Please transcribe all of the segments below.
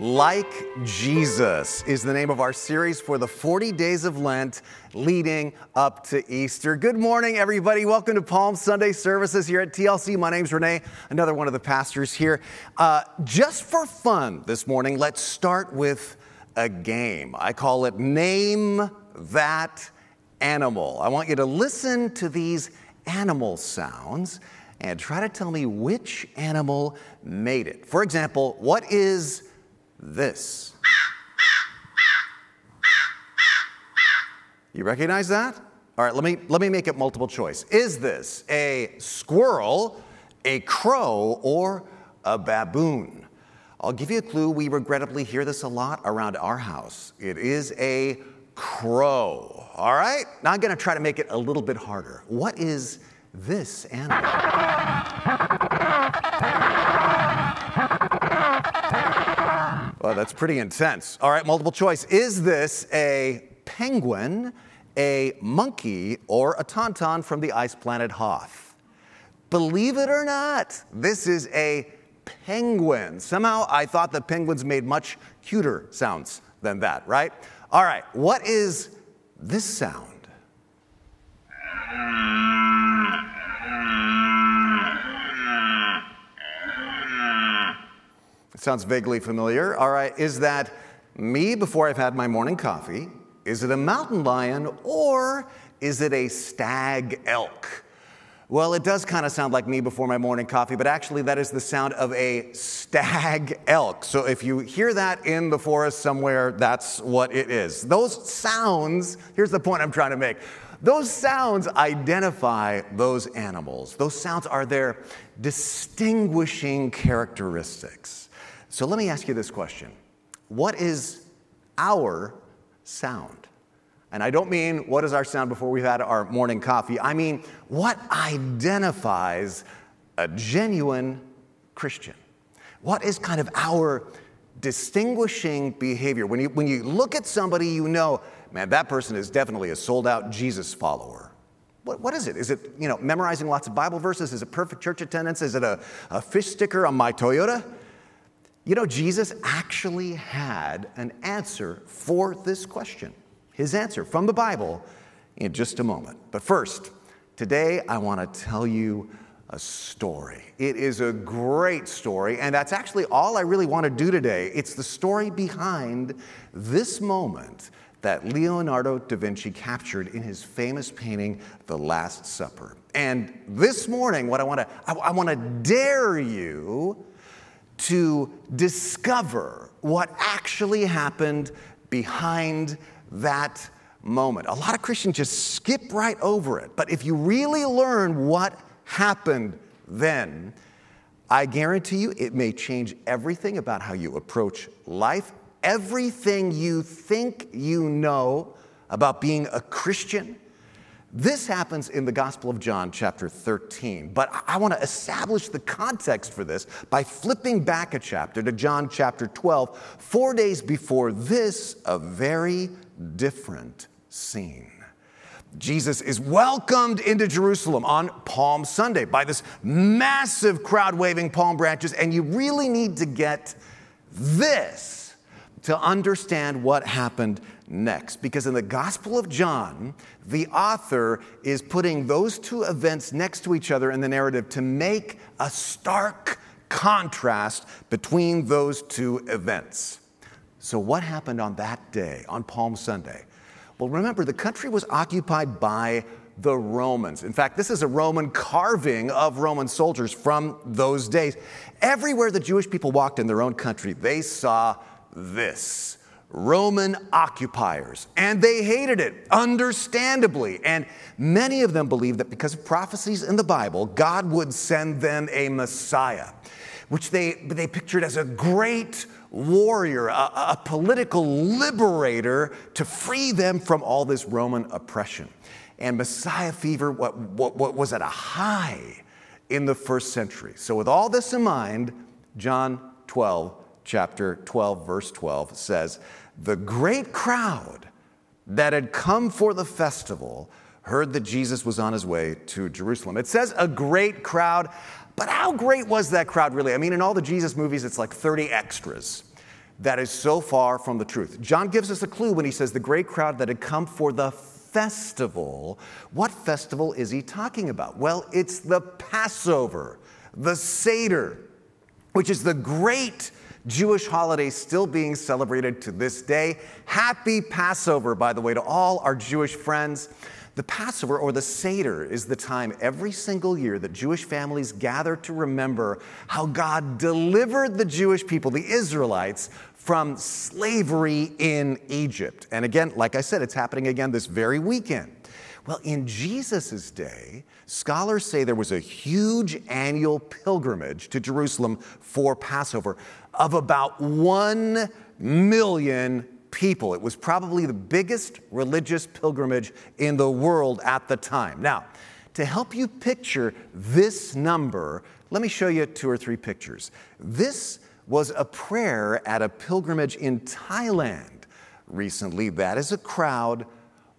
Like Jesus is the name of our series for the 40 days of Lent leading up to Easter. Good morning, everybody. Welcome to Palm Sunday services here at TLC. My name's Renee, another one of the pastors here. Uh, just for fun this morning, let's start with a game. I call it Name That Animal. I want you to listen to these animal sounds and try to tell me which animal made it. For example, what is this? You recognize that? All right, let me, let me make it multiple choice. Is this a squirrel, a crow, or a baboon? I'll give you a clue. We regrettably hear this a lot around our house. It is a crow. All right? Now I'm going to try to make it a little bit harder. What is this animal? Well, that's pretty intense. All right, multiple choice. Is this a penguin, a monkey, or a tauntaun from the ice planet Hoth? Believe it or not, this is a penguin. Somehow I thought the penguins made much cuter sounds than that, right? All right, what is this sound? Sounds vaguely familiar. All right, is that me before I've had my morning coffee? Is it a mountain lion or is it a stag elk? Well, it does kind of sound like me before my morning coffee, but actually, that is the sound of a stag elk. So if you hear that in the forest somewhere, that's what it is. Those sounds, here's the point I'm trying to make. Those sounds identify those animals. Those sounds are their distinguishing characteristics. So let me ask you this question What is our sound? And I don't mean what is our sound before we've had our morning coffee. I mean, what identifies a genuine Christian? What is kind of our distinguishing behavior? When you, when you look at somebody, you know, man, that person is definitely a sold out Jesus follower. What, what is it? Is it, you know, memorizing lots of Bible verses? Is it perfect church attendance? Is it a, a fish sticker on my Toyota? You know, Jesus actually had an answer for this question his answer from the Bible in just a moment. But first, today I want to tell you a story. It is a great story, and that's actually all I really want to do today. It's the story behind this moment that Leonardo da Vinci captured in his famous painting, The Last Supper. And this morning, what I want to, I, I want to dare you to discover what actually happened behind that moment. A lot of Christians just skip right over it. But if you really learn what happened then, I guarantee you it may change everything about how you approach life, everything you think you know about being a Christian. This happens in the Gospel of John, chapter 13. But I want to establish the context for this by flipping back a chapter to John chapter 12, four days before this, a very different scene. Jesus is welcomed into Jerusalem on Palm Sunday by this massive crowd waving palm branches, and you really need to get this to understand what happened next. Because in the Gospel of John, the author is putting those two events next to each other in the narrative to make a stark contrast between those two events. So, what happened on that day, on Palm Sunday? Well, remember, the country was occupied by the Romans. In fact, this is a Roman carving of Roman soldiers from those days. Everywhere the Jewish people walked in their own country, they saw this Roman occupiers. And they hated it, understandably. And many of them believed that because of prophecies in the Bible, God would send them a Messiah, which they, they pictured as a great warrior, a, a political liberator to free them from all this Roman oppression. And Messiah fever what, what, what was at a high in the first century. So, with all this in mind, John 12, chapter 12, verse 12 says, The great crowd that had come for the festival heard that Jesus was on his way to Jerusalem. It says a great crowd. But how great was that crowd really? I mean, in all the Jesus movies, it's like 30 extras. that is so far from the truth. John gives us a clue when he says the great crowd that had come for the festival. What festival is he talking about? Well, it's the Passover, the Seder, which is the great Jewish holiday still being celebrated to this day. Happy Passover, by the way, to all our Jewish friends. The Passover or the Seder is the time every single year that Jewish families gather to remember how God delivered the Jewish people, the Israelites, from slavery in Egypt. And again, like I said, it's happening again this very weekend. Well, in Jesus' day, scholars say there was a huge annual pilgrimage to Jerusalem for Passover of about one million people. It was probably the biggest religious pilgrimage in the world at the time. Now, to help you picture this number, let me show you two or three pictures. This was a prayer at a pilgrimage in Thailand recently. That is a crowd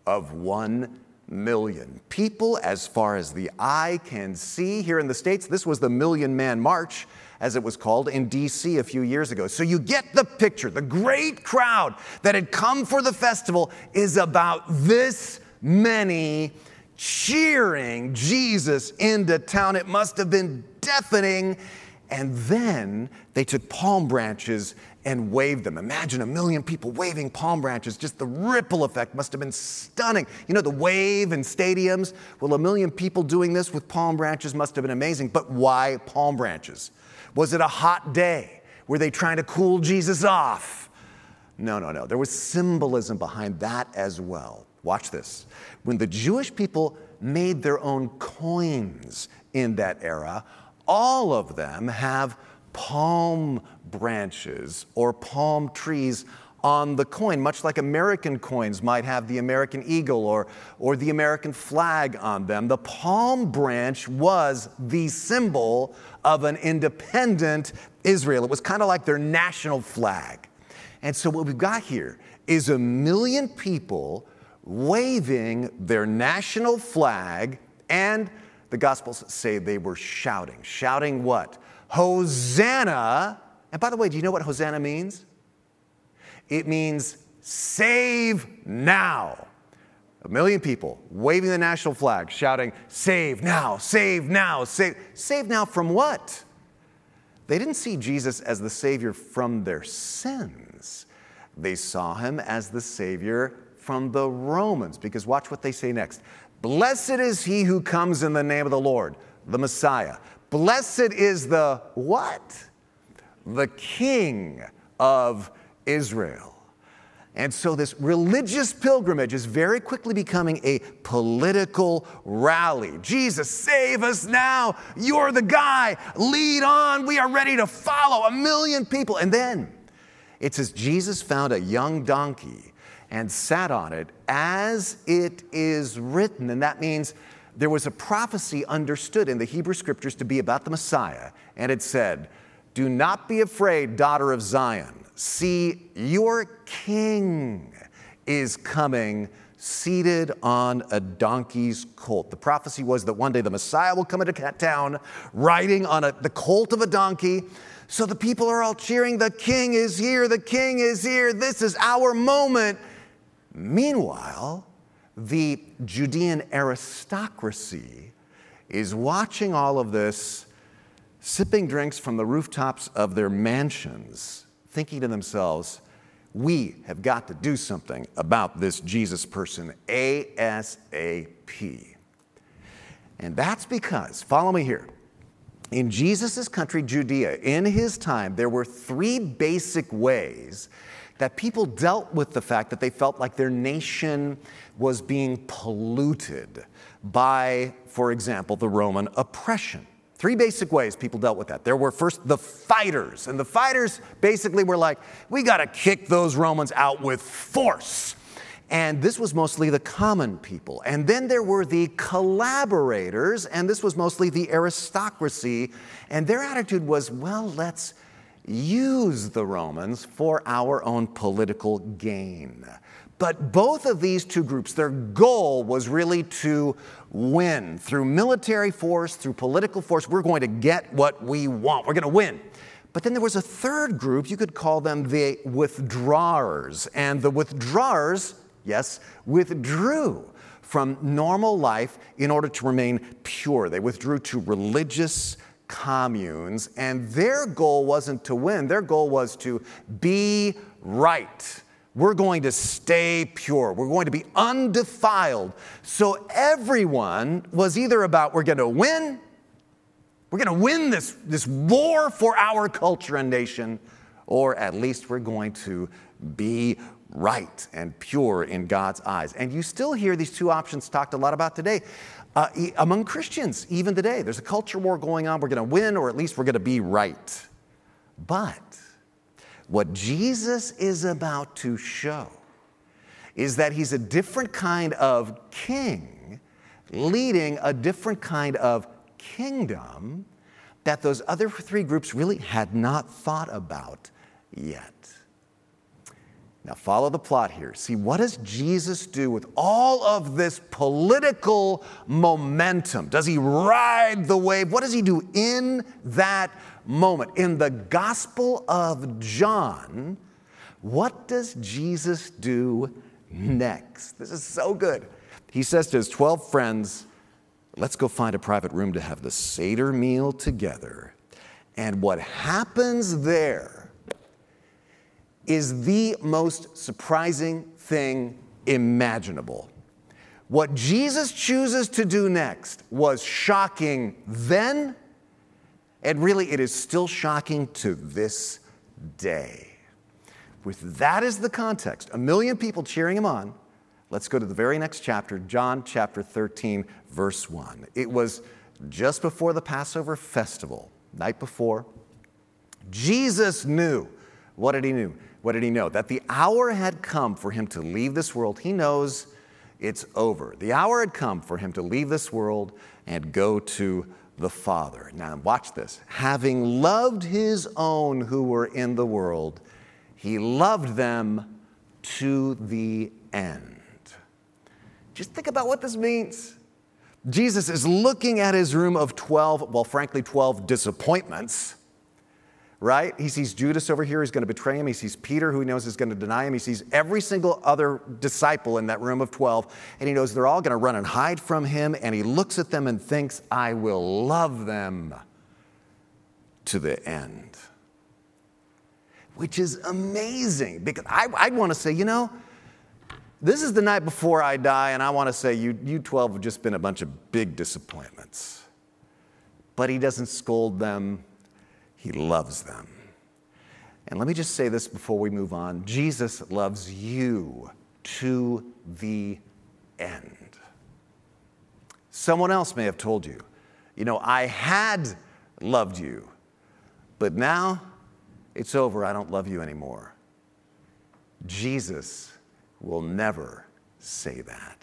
of one million people as far as the eye can see. Here in the States, this was the Million Man March as it was called, in DC a few years ago. So you get the picture. The great crowd that had come for the festival is about this many cheering Jesus into town. It must have been deafening. And then they took palm branches and waved them. Imagine a million people waving palm branches. Just the ripple effect must have been stunning. You know, the wave in stadiums? Well, a million people doing this with palm branches must have been amazing. But why palm branches? Was it a hot day? Were they trying to cool Jesus off? No, no, no. There was symbolism behind that as well. Watch this. When the Jewish people made their own coins in that era, all of them have palm branches or palm trees on the coin, much like American coins might have the American eagle or, or the American flag on them. The palm branch was the symbol of an independent Israel. It was kind of like their national flag. And so, what we've got here is a million people waving their national flag, and the Gospels say they were shouting. Shouting what? Hosanna. And by the way, do you know what Hosanna means? It means save now. A million people waving the national flag, shouting, Save now, save now, save. Save now from what? They didn't see Jesus as the Savior from their sins. They saw him as the Savior from the Romans. Because watch what they say next Blessed is he who comes in the name of the Lord, the Messiah. Blessed is the what? The King of Israel. And so, this religious pilgrimage is very quickly becoming a political rally. Jesus, save us now. You're the guy. Lead on. We are ready to follow a million people. And then it says Jesus found a young donkey and sat on it as it is written. And that means there was a prophecy understood in the Hebrew scriptures to be about the Messiah. And it said, Do not be afraid, daughter of Zion. See, your king is coming seated on a donkey's colt. The prophecy was that one day the Messiah will come into town riding on a, the colt of a donkey. So the people are all cheering, The king is here, the king is here, this is our moment. Meanwhile, the Judean aristocracy is watching all of this, sipping drinks from the rooftops of their mansions thinking to themselves, we have got to do something about this Jesus person ASAP. And that's because, follow me here, in Jesus' country, Judea, in his time, there were three basic ways that people dealt with the fact that they felt like their nation was being polluted by, for example, the Roman oppression. Three basic ways people dealt with that. There were first the fighters, and the fighters basically were like, we got to kick those Romans out with force. And this was mostly the common people. And then there were the collaborators, and this was mostly the aristocracy. And their attitude was, well, let's use the Romans for our own political gain. But both of these two groups, their goal was really to win. Through military force, through political force, we're going to get what we want. We're going to win. But then there was a third group, you could call them the withdrawers. And the withdrawers, yes, withdrew from normal life in order to remain pure. They withdrew to religious communes, and their goal wasn't to win, their goal was to be right. We're going to stay pure. We're going to be undefiled. So everyone was either about we're going to win, we're going to win this, this war for our culture and nation, or at least we're going to be right and pure in God's eyes. And you still hear these two options talked a lot about today. Uh, among Christians, even today, there's a culture war going on. We're going to win, or at least we're going to be right. But what Jesus is about to show is that he's a different kind of king leading a different kind of kingdom that those other three groups really had not thought about yet. Now, follow the plot here. See, what does Jesus do with all of this political momentum? Does he ride the wave? What does he do in that moment? In the Gospel of John, what does Jesus do next? This is so good. He says to his 12 friends, Let's go find a private room to have the Seder meal together. And what happens there is the most surprising thing imaginable. What Jesus chooses to do next was shocking then, and really it is still shocking to this day. With that as the context, a million people cheering him on, let's go to the very next chapter, John chapter 13, verse 1. It was just before the Passover festival, night before. Jesus knew. What did he know? What did he know? That the hour had come for him to leave this world. He knows it's over. The hour had come for him to leave this world and go to the Father. Now, watch this. Having loved his own who were in the world, he loved them to the end. Just think about what this means. Jesus is looking at his room of 12, well, frankly, 12 disappointments right? He sees Judas over here he's going to betray him. He sees Peter, who he knows is going to deny him. He sees every single other disciple in that room of 12, and he knows they're all going to run and hide from him. And he looks at them and thinks, I will love them to the end. Which is amazing because I, I'd want to say, you know, this is the night before I die, and I want to say, you, you 12 have just been a bunch of big disappointments. But he doesn't scold them, he loves them. And let me just say this before we move on Jesus loves you to the end. Someone else may have told you, you know, I had loved you, but now it's over. I don't love you anymore. Jesus will never say that.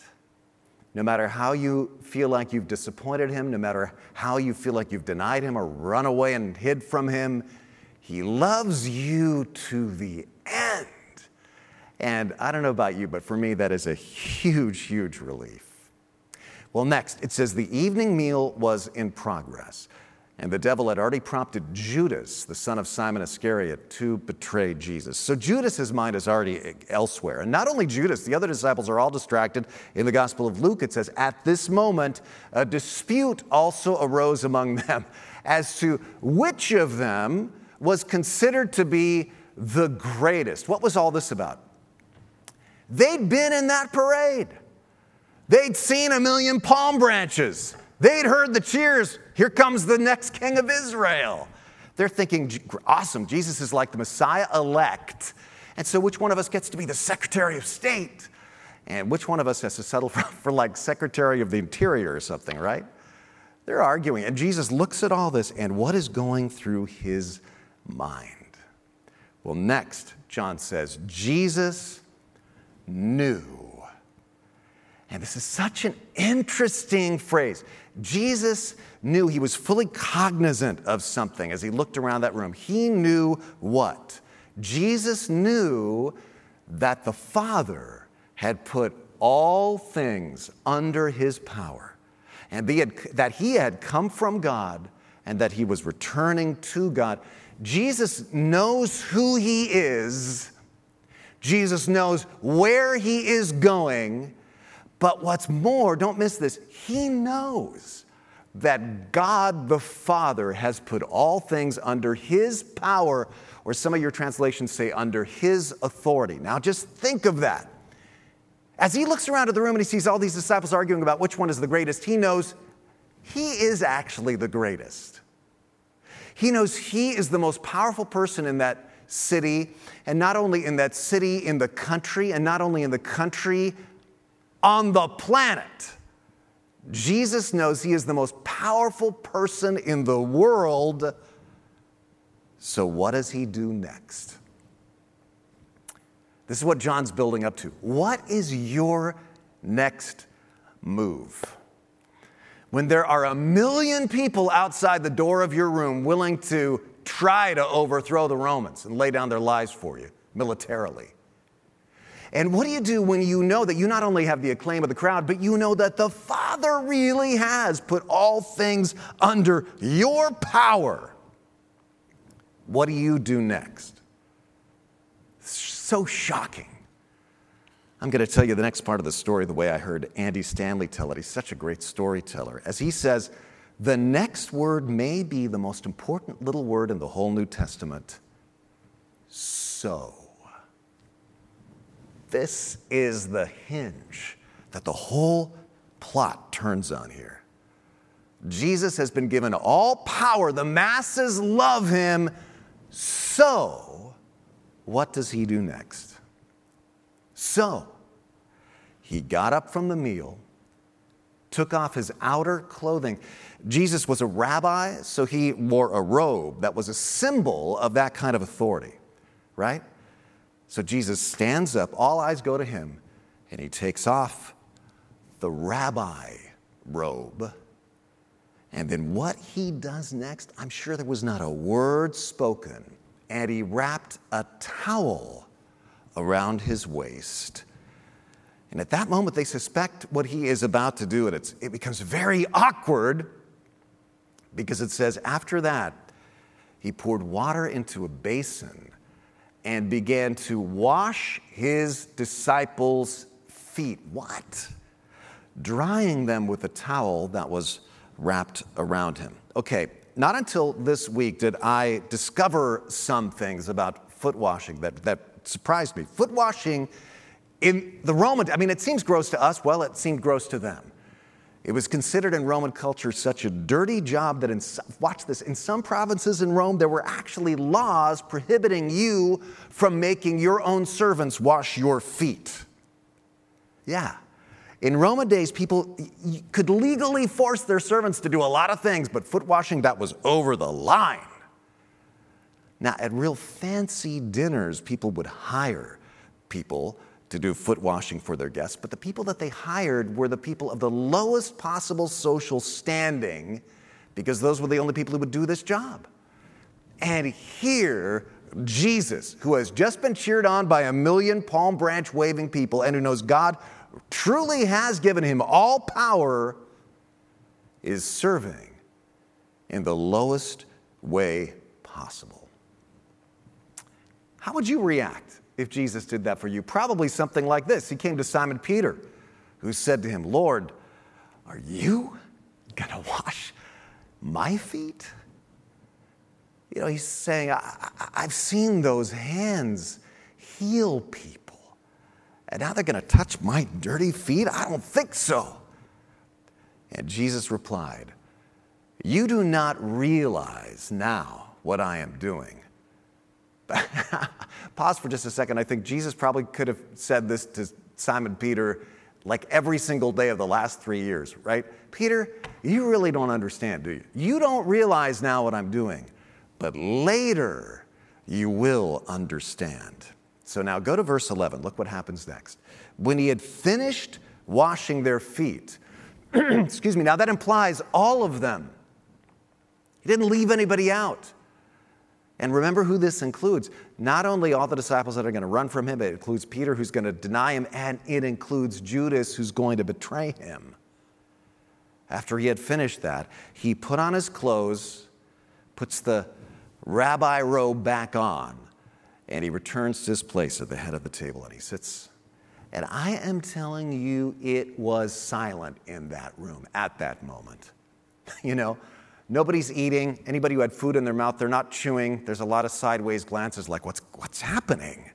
No matter how you feel like you've disappointed him, no matter how you feel like you've denied him or run away and hid from him, he loves you to the end. And I don't know about you, but for me, that is a huge, huge relief. Well, next, it says the evening meal was in progress. And the devil had already prompted Judas, the son of Simon Iscariot, to betray Jesus. So Judas's mind is already elsewhere. And not only Judas, the other disciples are all distracted. In the Gospel of Luke, it says, At this moment, a dispute also arose among them as to which of them was considered to be the greatest. What was all this about? They'd been in that parade, they'd seen a million palm branches. They'd heard the cheers. Here comes the next king of Israel. They're thinking, awesome, Jesus is like the Messiah elect. And so, which one of us gets to be the Secretary of State? And which one of us has to settle for, for like Secretary of the Interior or something, right? They're arguing. And Jesus looks at all this and what is going through his mind? Well, next, John says, Jesus knew. And this is such an interesting phrase. Jesus knew he was fully cognizant of something as he looked around that room. He knew what? Jesus knew that the Father had put all things under his power and that he had come from God and that he was returning to God. Jesus knows who he is, Jesus knows where he is going, but what's more, don't miss this, he knows that God the Father has put all things under his power, or some of your translations say under his authority. Now just think of that. As he looks around at the room and he sees all these disciples arguing about which one is the greatest, he knows he is actually the greatest. He knows he is the most powerful person in that city, and not only in that city, in the country, and not only in the country, on the planet. Jesus knows he is the most powerful person in the world. So, what does he do next? This is what John's building up to. What is your next move? When there are a million people outside the door of your room willing to try to overthrow the Romans and lay down their lives for you militarily. And what do you do when you know that you not only have the acclaim of the crowd, but you know that the Father really has put all things under your power? What do you do next? So shocking. I'm going to tell you the next part of the story the way I heard Andy Stanley tell it. He's such a great storyteller. As he says, the next word may be the most important little word in the whole New Testament so. This is the hinge that the whole plot turns on here. Jesus has been given all power, the masses love him. So, what does he do next? So, he got up from the meal, took off his outer clothing. Jesus was a rabbi, so he wore a robe that was a symbol of that kind of authority, right? So Jesus stands up, all eyes go to him, and he takes off the rabbi robe. And then what he does next, I'm sure there was not a word spoken. And he wrapped a towel around his waist. And at that moment, they suspect what he is about to do, and it becomes very awkward because it says, after that, he poured water into a basin and began to wash his disciples' feet. What? Drying them with a towel that was wrapped around him. Okay, not until this week did I discover some things about foot washing that, that surprised me. Foot washing in the Roman, I mean, it seems gross to us. Well, it seemed gross to them. It was considered in Roman culture such a dirty job that, in, watch this, in some provinces in Rome, there were actually laws prohibiting you from making your own servants wash your feet. Yeah. In Roman days, people could legally force their servants to do a lot of things, but foot washing, that was over the line. Now, at real fancy dinners, people would hire people to do foot washing for their guests, but the people that they hired were the people of the lowest possible social standing because those were the only people who would do this job. And here, Jesus, who has just been cheered on by a million palm branch waving people and who knows God truly has given him all power, is serving in the lowest way possible. How would you react if Jesus did that for you? Probably something like this. He came to Simon Peter, who said to him, Lord, are you going to wash my feet? You know, he's saying, I, have seen those hands heal people. And now they're going to touch my dirty feet? I don't think so. And Jesus replied, You do not realize now what I am doing Pause for just a second. I think Jesus probably could have said this to Simon Peter like every single day of the last three years, right? Peter, you really don't understand, do you? You don't realize now what I'm doing, but later you will understand. So now go to verse 11. Look what happens next. When he had finished washing their feet, excuse me, now that implies all of them. He didn't leave anybody out. And remember who this includes. Not only all the disciples that are going to run from him, it includes Peter who's going to deny him, and it includes Judas who's going to betray him. After he had finished that, he put on his clothes, puts the rabbi robe back on, and he returns to his place at the head of the table and he sits. And I am telling you, it was silent in that room at that moment. you know, nobody's eating. Anybody who had food in their mouth, they're not chewing. There's a lot of sideways glances like, what's, what's happening?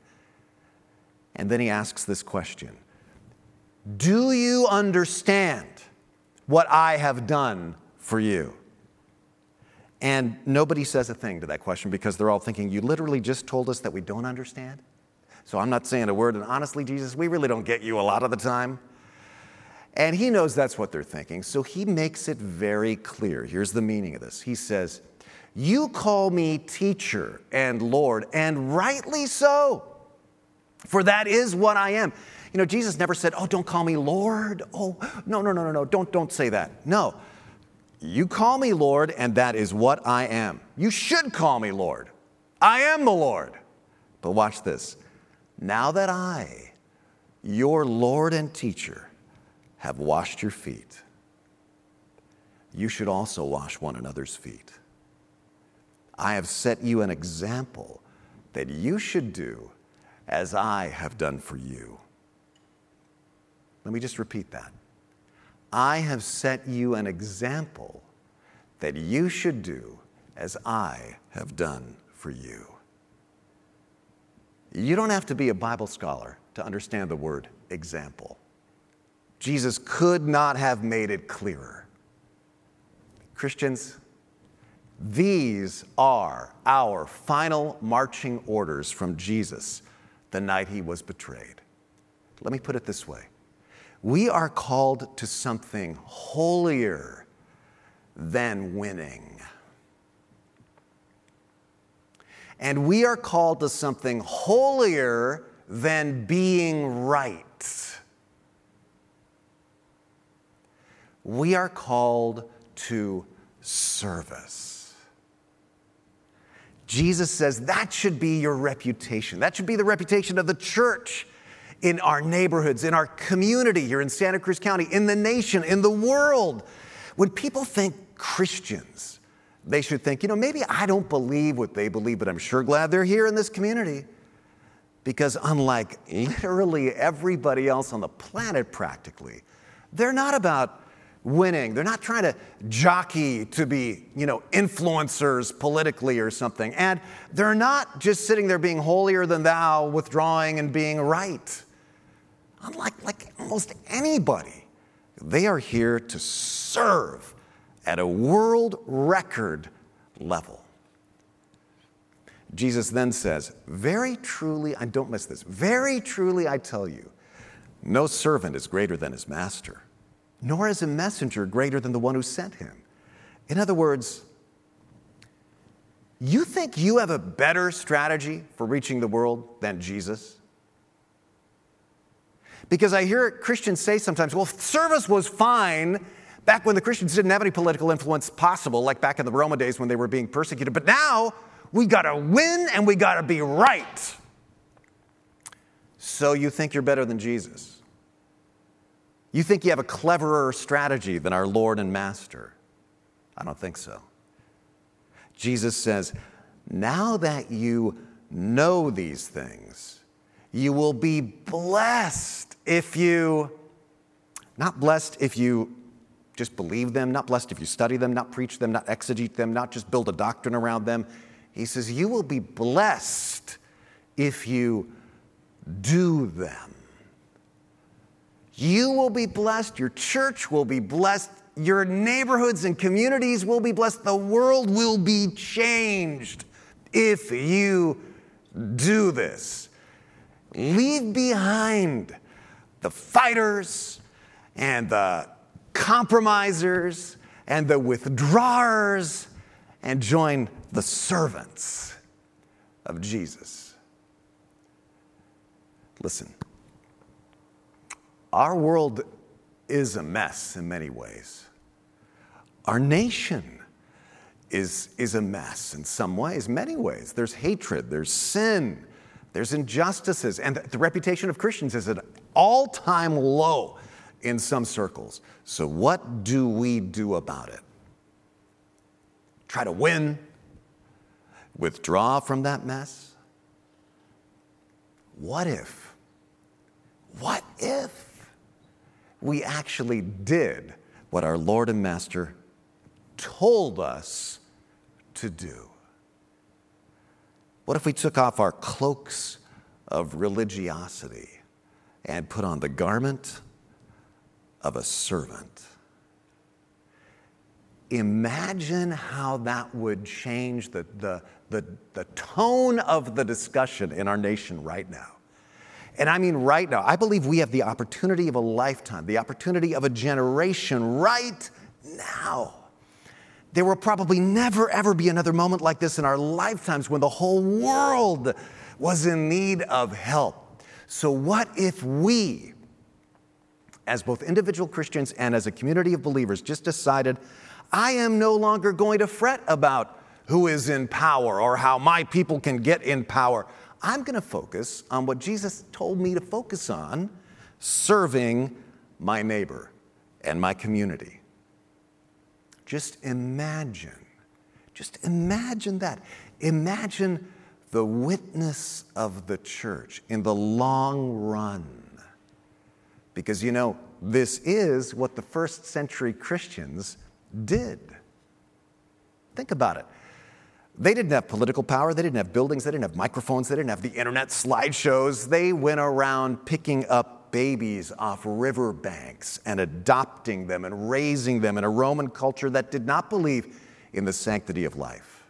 And then he asks this question Do you understand what I have done for you? And nobody says a thing to that question because they're all thinking, You literally just told us that we don't understand? So I'm not saying a word. And honestly, Jesus, we really don't get you a lot of the time. And he knows that's what they're thinking. So he makes it very clear. Here's the meaning of this He says, You call me teacher and Lord, and rightly so, for that is what I am. You know, Jesus never said, Oh, don't call me Lord. Oh, no, no, no, no, no. Don't, don't say that. No. You call me Lord, and that is what I am. You should call me Lord. I am the Lord. But watch this. Now that I, your Lord and teacher, have washed your feet, you should also wash one another's feet. I have set you an example that you should do as I have done for you. Let me just repeat that. I have set you an example that you should do as I have done for you. You don't have to be a Bible scholar to understand the word example. Jesus could not have made it clearer. Christians, these are our final marching orders from Jesus the night he was betrayed. Let me put it this way we are called to something holier than winning. And we are called to something holier than being right. We are called to service. Jesus says that should be your reputation. That should be the reputation of the church in our neighborhoods, in our community here in Santa Cruz County, in the nation, in the world. When people think Christians, they should think, you know, maybe I don't believe what they believe, but I'm sure glad they're here in this community. Because unlike literally everybody else on the planet, practically, they're not about winning. They're not trying to jockey to be, you know, influencers politically or something. And they're not just sitting there being holier than thou, withdrawing and being right. Unlike like almost anybody, they are here to serve at a world record level. Jesus then says, Very truly, I don't miss this, very truly I tell you, no servant is greater than his master, nor is a messenger greater than the one who sent him. In other words, you think you have a better strategy for reaching the world than Jesus? Because I hear Christians say sometimes, well, service was fine back when the Christians didn't have any political influence possible, like back in the Roman days when they were being persecuted. But now we got to win and we got to be right. So you think you're better than Jesus. You think you have a cleverer strategy than our Lord and Master. I don't think so. Jesus says, now that you know these things, you will be blessed if you, not blessed if you just believe them, not blessed if you study them, not preach them, not exegete them, not just build a doctrine around them. He says, You will be blessed if you do them. You will be blessed, your church will be blessed, your neighborhoods and communities will be blessed, the world will be changed if you do this. Leave behind the fighters and the compromisers and the withdrawers and join the servants of Jesus. Listen, our world is a mess in many ways. Our nation is, is a mess in some ways, many ways. There's hatred, there's sin, there's injustices, and the reputation of Christians is at all time low in some circles. So, what do we do about it? Try to win? withdraw from that mess? What if? What if we actually did what our Lord and Master told us to do? What if we took off our cloaks of religiosity and put on the garment of a servant? Imagine how that would change the, the, the, the tone of the discussion in our nation right now. And I mean, right now, I believe we have the opportunity of a lifetime, the opportunity of a generation right now. There will probably never, ever be another moment like this in our lifetimes when the whole world was in need of help. So, what if we, as both individual Christians and as a community of believers, just decided, I am no longer going to fret about who is in power or how my people can get in power. I'm going to focus on what Jesus told me to focus on serving my neighbor and my community. Just imagine, just imagine that. Imagine the witness of the church in the long run. Because you know, this is what the first century Christians did. Think about it. They didn't have political power, they didn't have buildings, they didn't have microphones, they didn't have the internet slideshows. They went around picking up babies off riverbanks and adopting them and raising them in a Roman culture that did not believe in the sanctity of life.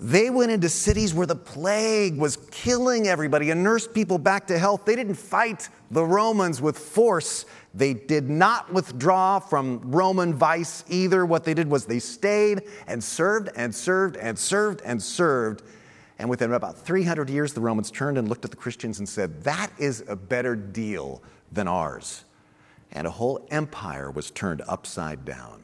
They went into cities where the plague was killing everybody and nursed people back to health. They didn't fight the Romans with force. They did not withdraw from Roman vice either. What they did was they stayed and served and served and served and served. And within about 300 years, the Romans turned and looked at the Christians and said, That is a better deal than ours. And a whole empire was turned upside down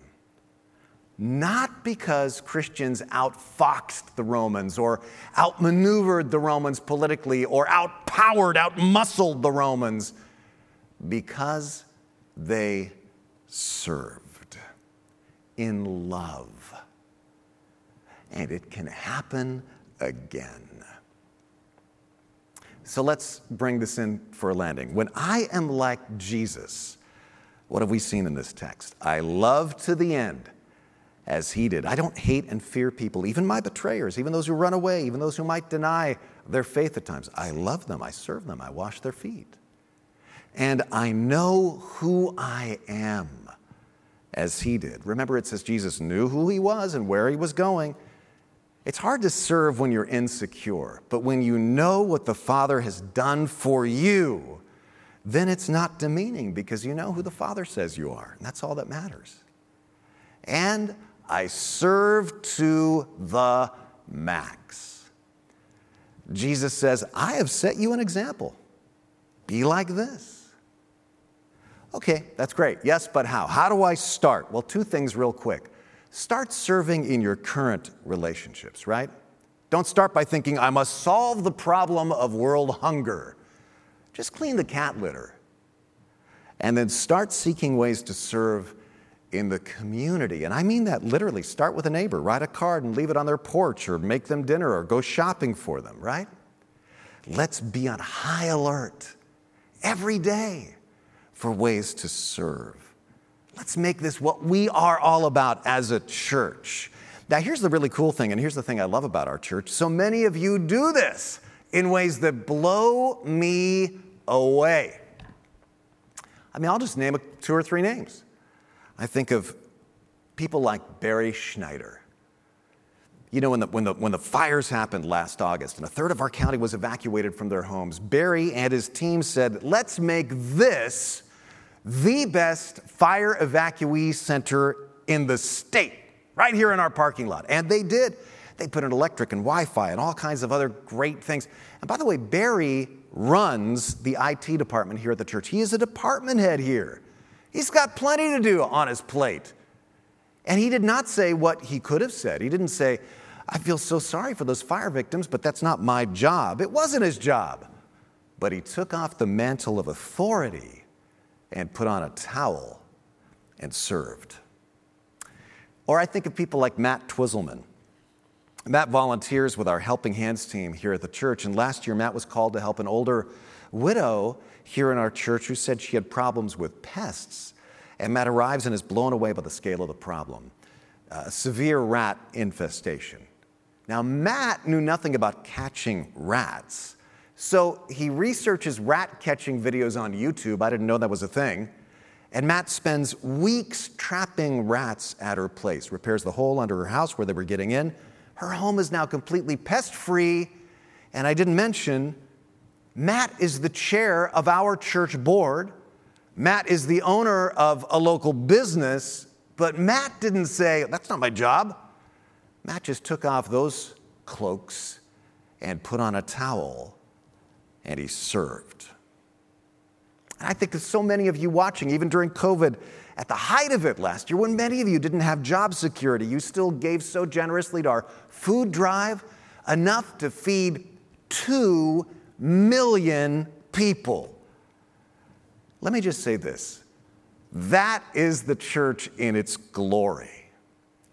not because Christians outfoxed the Romans or outmaneuvered the Romans politically or outpowered, outmuscled the Romans, because they served in love. And it can happen again. So let's bring this in for a landing. When I am like Jesus, what have we seen in this text? I love to the end as he did. I don't hate and fear people, even my betrayers, even those who run away, even those who might deny their faith at times. I love them, I serve them, I wash their feet. And I know who I am as he did. Remember, it says Jesus knew who he was and where he was going. It's hard to serve when you're insecure, but when you know what the Father has done for you, then it's not demeaning because you know who the Father says you are, and that's all that matters. And I serve to the max. Jesus says, I have set you an example. Be like this. Okay, that's great. Yes, but how? How do I start? Well, two things real quick. Start serving in your current relationships, right? Don't start by thinking, I must solve the problem of world hunger. Just clean the cat litter. And then start seeking ways to serve in the community. And I mean that literally. Start with a neighbor, write a card and leave it on their porch, or make them dinner, or go shopping for them, right? Let's be on high alert every day for ways to serve. Let's make this what we are all about as a church. Now, here's the really cool thing, and here's the thing I love about our church. So many of you do this in ways that blow me away. I mean, I'll just name two or three names. I think of people like Barry Schneider. You know, when the, when, the, when the fires happened last August and a third of our county was evacuated from their homes, Barry and his team said, let's make this the best fire evacuee center in the state, right here in our parking lot. And they did. They put in electric and Wi Fi and all kinds of other great things. And by the way, Barry runs the IT department here at the church. He is a department head here. He's got plenty to do on his plate. And he did not say what he could have said. He didn't say, I feel so sorry for those fire victims, but that's not my job. It wasn't his job. But he took off the mantle of authority and put on a towel and served. Or I think of people like Matt Twizzleman. Matt volunteers with our Helping Hands team here at the church, and last year Matt was called to help an older widow here in our church who said she had problems with pests. And Matt arrives and is blown away by the scale of the problem a severe rat infestation. Now, Matt knew nothing about catching rats, so he researches rat catching videos on YouTube. I didn't know that was a thing. And Matt spends weeks trapping rats at her place, repairs the hole under her house where they were getting in. Her home is now completely pest free. And I didn't mention, Matt is the chair of our church board. Matt is the owner of a local business, but Matt didn't say, That's not my job. Matt just took off those cloaks and put on a towel and he served. And I think there's so many of you watching, even during COVID, at the height of it last year, when many of you didn't have job security, you still gave so generously to our food drive, enough to feed two million people. Let me just say this that is the church in its glory.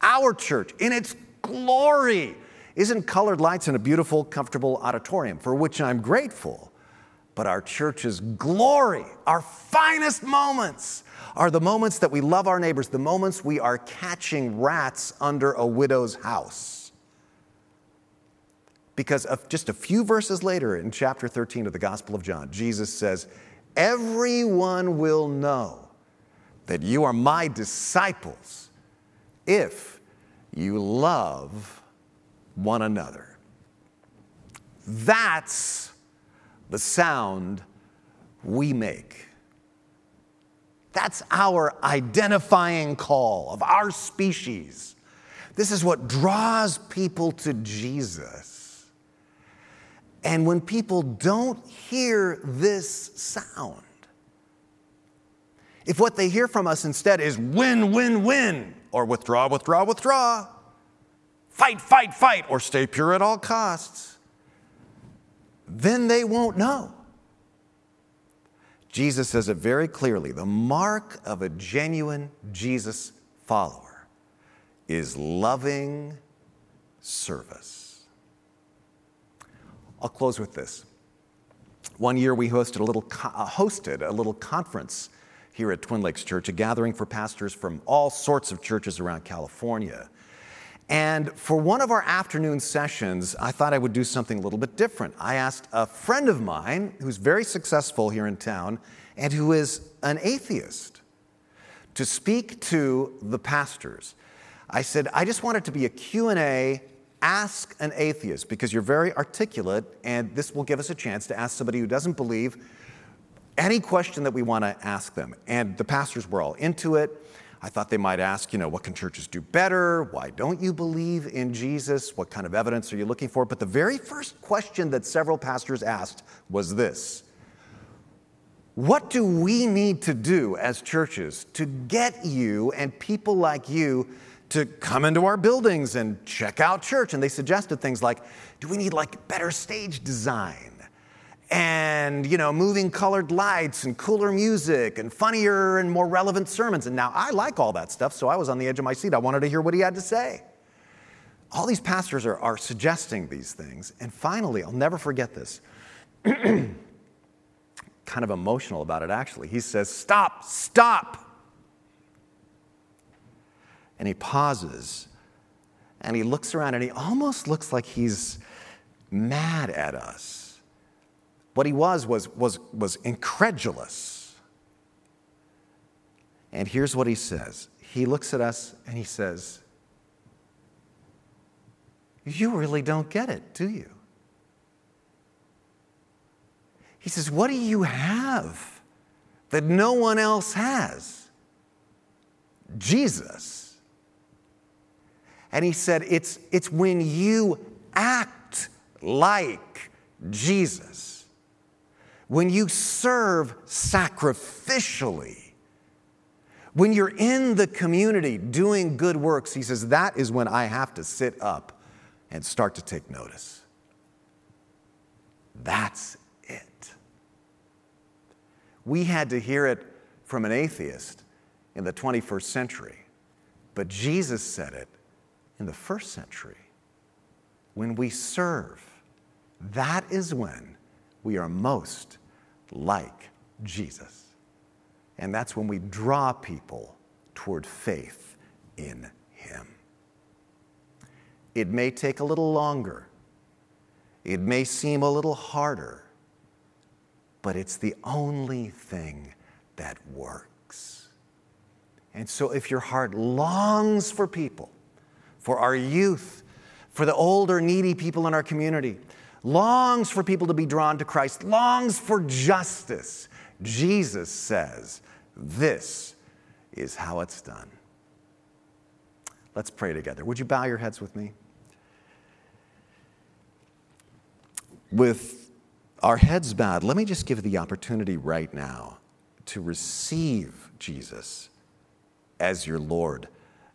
Our church in its glory isn't colored lights in a beautiful, comfortable auditorium, for which I'm grateful. But our church's glory, our finest moments, are the moments that we love our neighbors, the moments we are catching rats under a widow's house. Because of just a few verses later in chapter 13 of the Gospel of John, Jesus says, Everyone will know that you are my disciples if you love one another. That's the sound we make. That's our identifying call of our species. This is what draws people to Jesus. And when people don't hear this sound, if what they hear from us instead is win, win, win, or withdraw, withdraw, withdraw, fight, fight, fight, or stay pure at all costs, then they won't know. Jesus says it very clearly the mark of a genuine Jesus follower is loving service. I'll close with this. One year we hosted a little, uh, hosted a little conference here at Twin Lakes Church, a gathering for pastors from all sorts of churches around California. And for one of our afternoon sessions, I thought I would do something a little bit different. I asked a friend of mine who's very successful here in town and who is an atheist to speak to the pastors. I said, I just want it to be a Q&A, ask an atheist because you're very articulate and this will give us a chance to ask somebody who doesn't believe any question that we want to ask them. And the pastors were all into it. I thought they might ask, you know, what can churches do better? Why don't you believe in Jesus? What kind of evidence are you looking for? But the very first question that several pastors asked was this What do we need to do as churches to get you and people like you to come into our buildings and check out church? And they suggested things like, Do we need like better stage design? And you know moving colored lights and cooler music and funnier and more relevant sermons. And now i like all that stuff so i was on the edge of my seat. I wanted to hear what he had to say. All these pastors are, are suggesting these things. And finally i'll never forget this. Kind of emotional about it actually. He says stop stop. And he pauses and he looks around and he almost looks like he's mad at us what he was was, was, was incredulous. And here's what he says He looks at us and he says, You really don't get it, do you? He says, What do you have that no one else has? Jesus. And he said, It's, it's when you act like Jesus when you serve sacrificially, when you're in the community doing good works, he says, that is when I have to sit up and start to take notice. That's it. We had to hear it from an atheist in the 21st century, but Jesus said it in the first century. when we serve, that is when we are most like Jesus. And that's when we draw people toward faith in Him. It may take a little longer, it may seem a little harder, but it's the only thing that works. And so, if your heart longs for people, for our youth, for the older, needy people in our community, longs for people to be drawn to Christ, longs for justice, Jesus says, This is how it's done. Let's pray together. Would you bow your heads with me? With our heads bowed, let me just give you the opportunity right now to receive Jesus as your Lord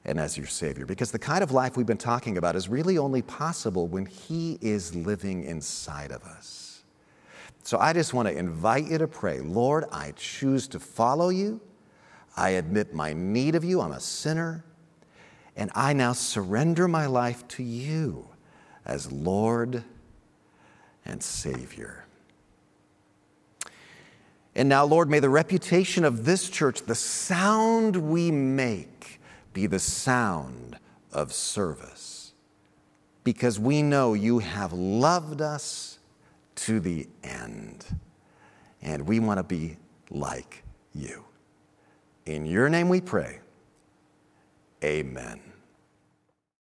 and as your Savior. Because the kind of life we've been talking about is really only possible when He is living inside of us. So I just want to invite you to pray Lord, I choose to follow you. I admit my need of you. I'm a sinner. And I now surrender my life to you as Lord and Savior. And now, Lord, may the reputation of this church, the sound we make, be the sound of service. Because we know you have loved us to the end. And we want to be like you. In your name we pray. Amen.